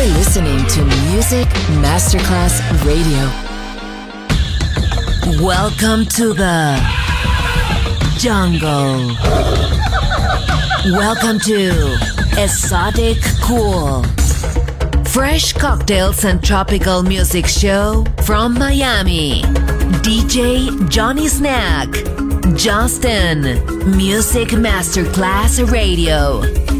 You're listening to Music Masterclass Radio. Welcome to the jungle. Welcome to Exotic Cool. Fresh cocktails and tropical music show from Miami. DJ Johnny Snack. Justin. Music Masterclass Radio.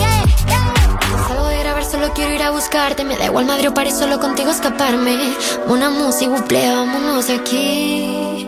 solo quiero ir a buscarte. Me da igual Madrid o solo contigo escaparme. Una música, buple, vámonos aquí.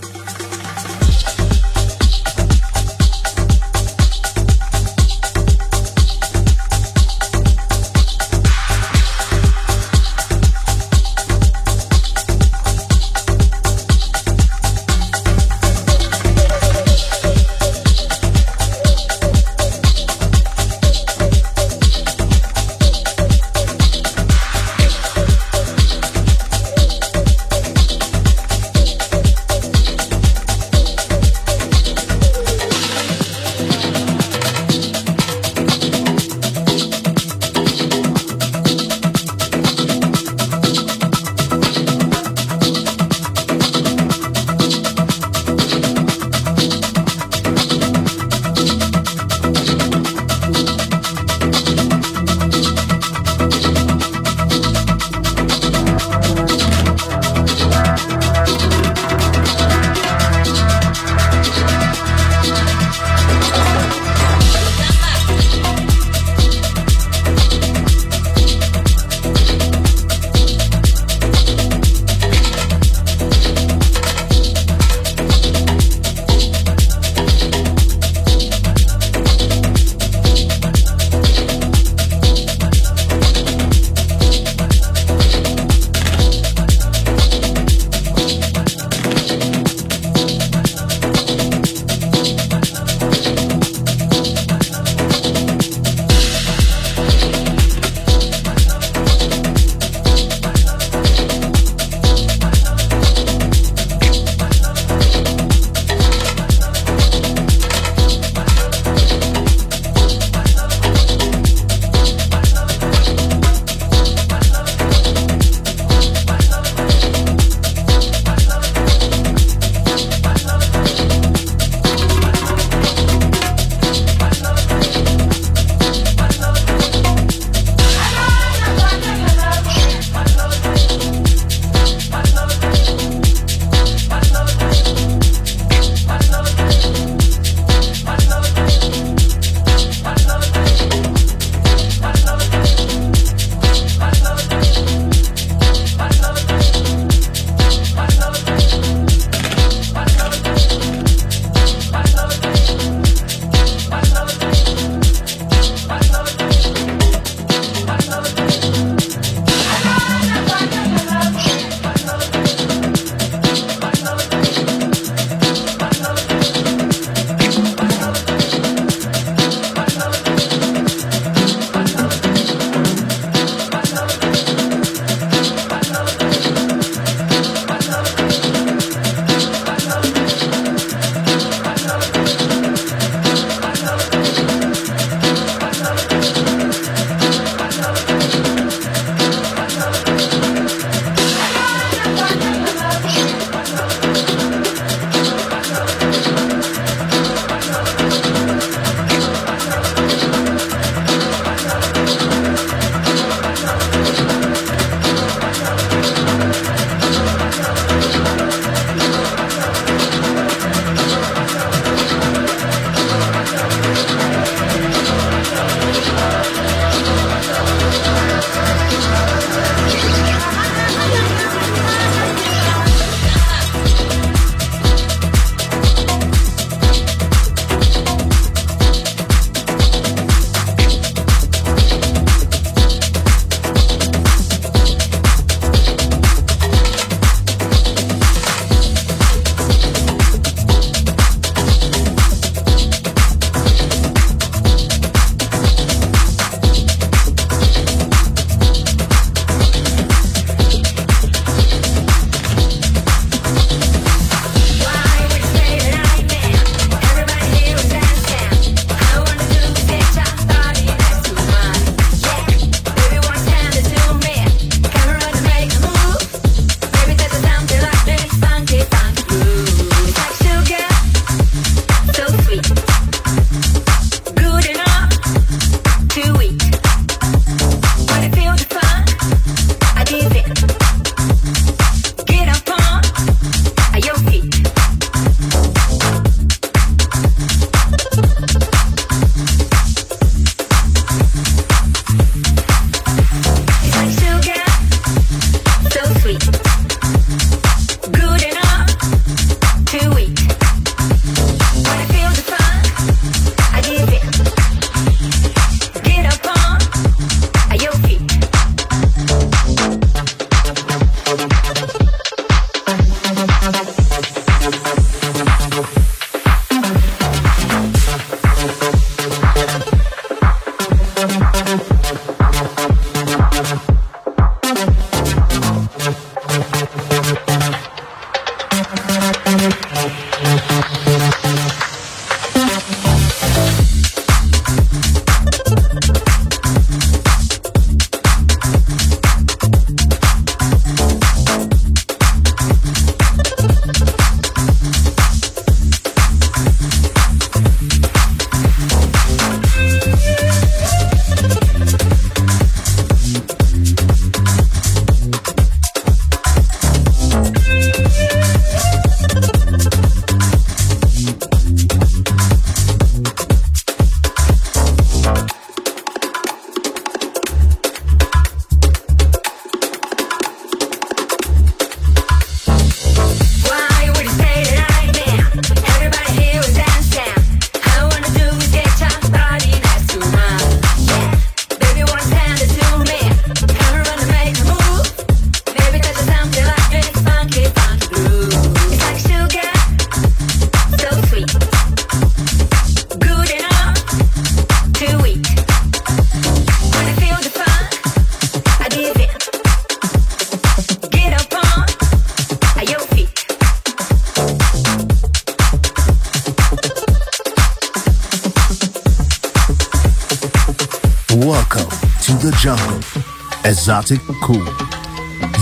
Exotic cool.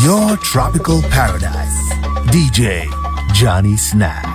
Your tropical paradise. DJ Johnny Snack.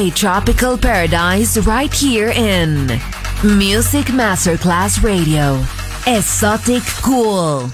a tropical paradise right here in Music Masterclass Radio. Exotic Cool.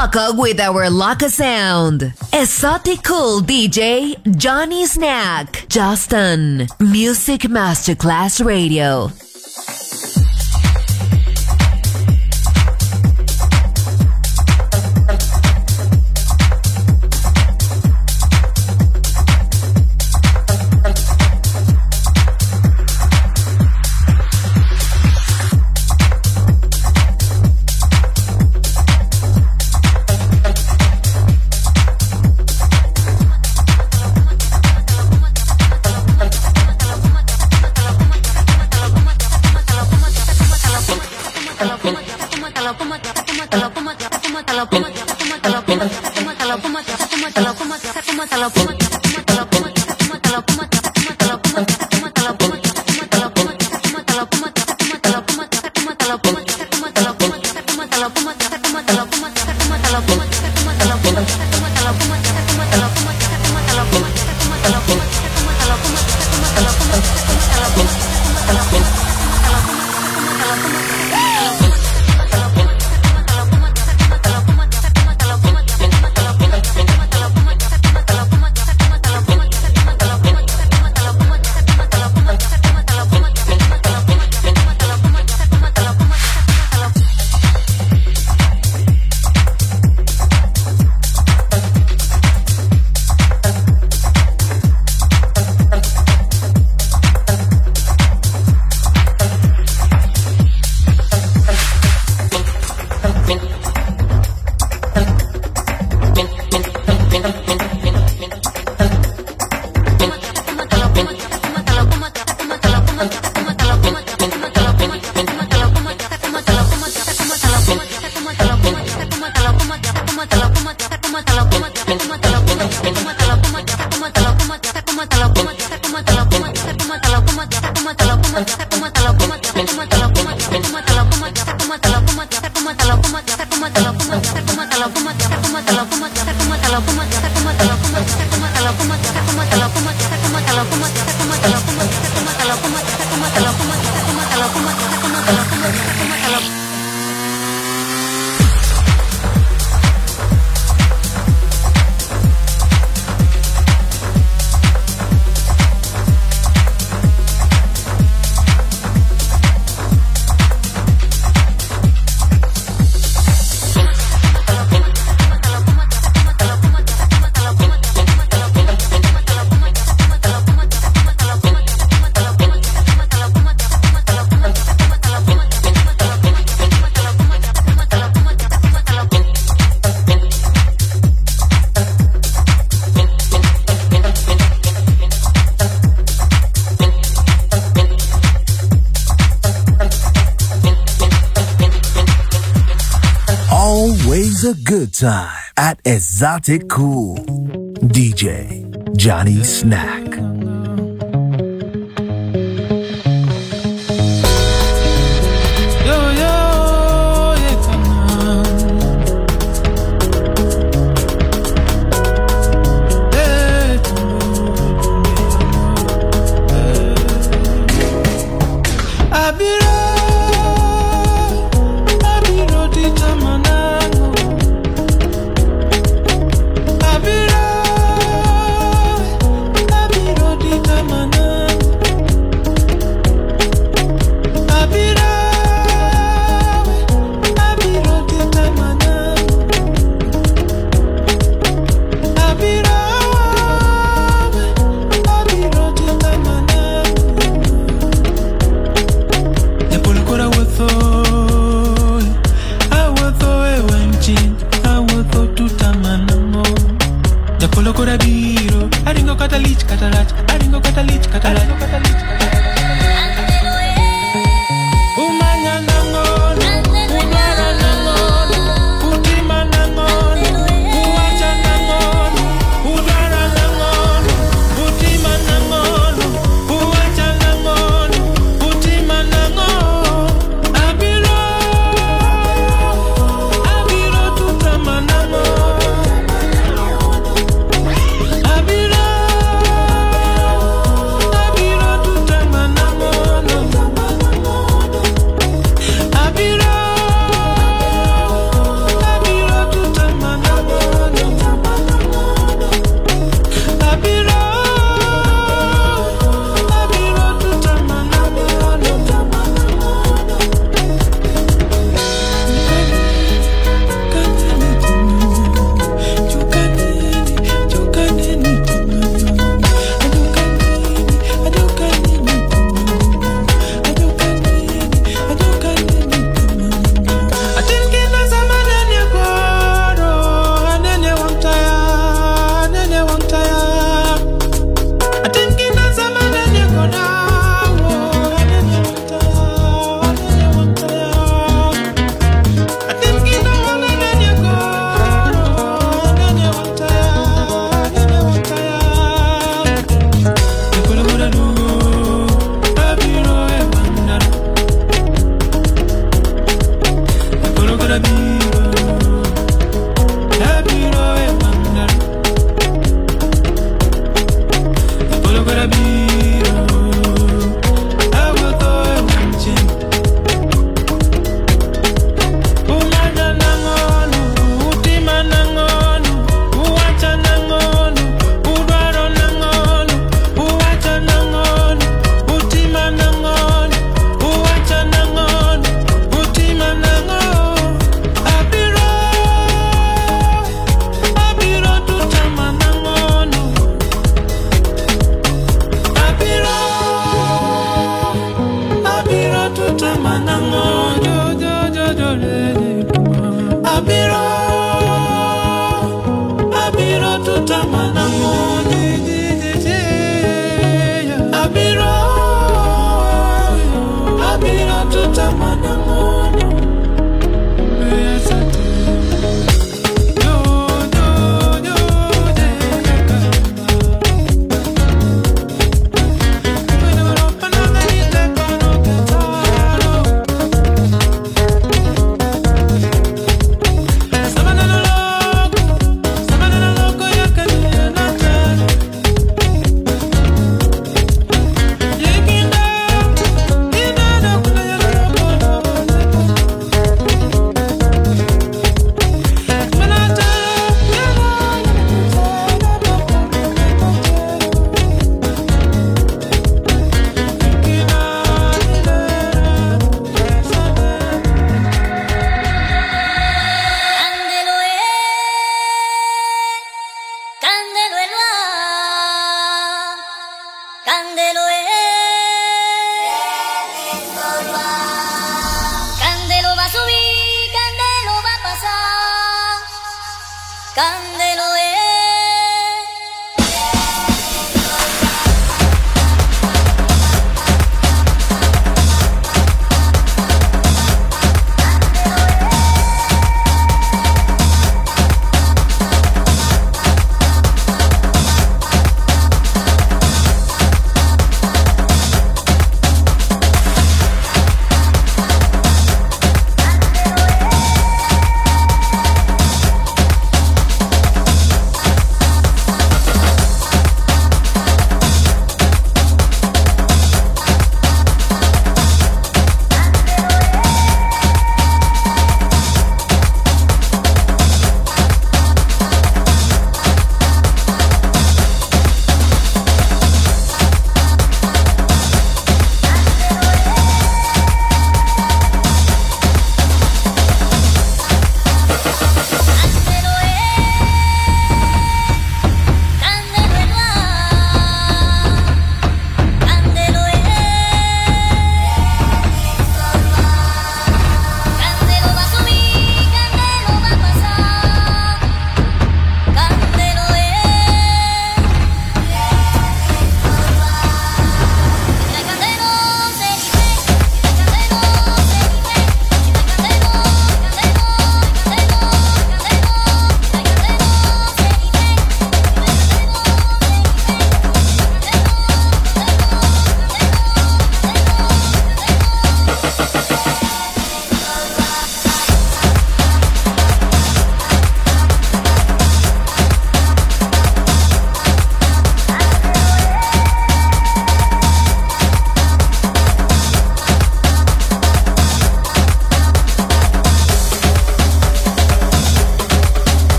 Loco with our Loco sound. Exotic cool DJ Johnny Snack. Justin. Music Masterclass Radio. Got It Cool. DJ Johnny Snack.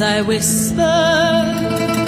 I whisper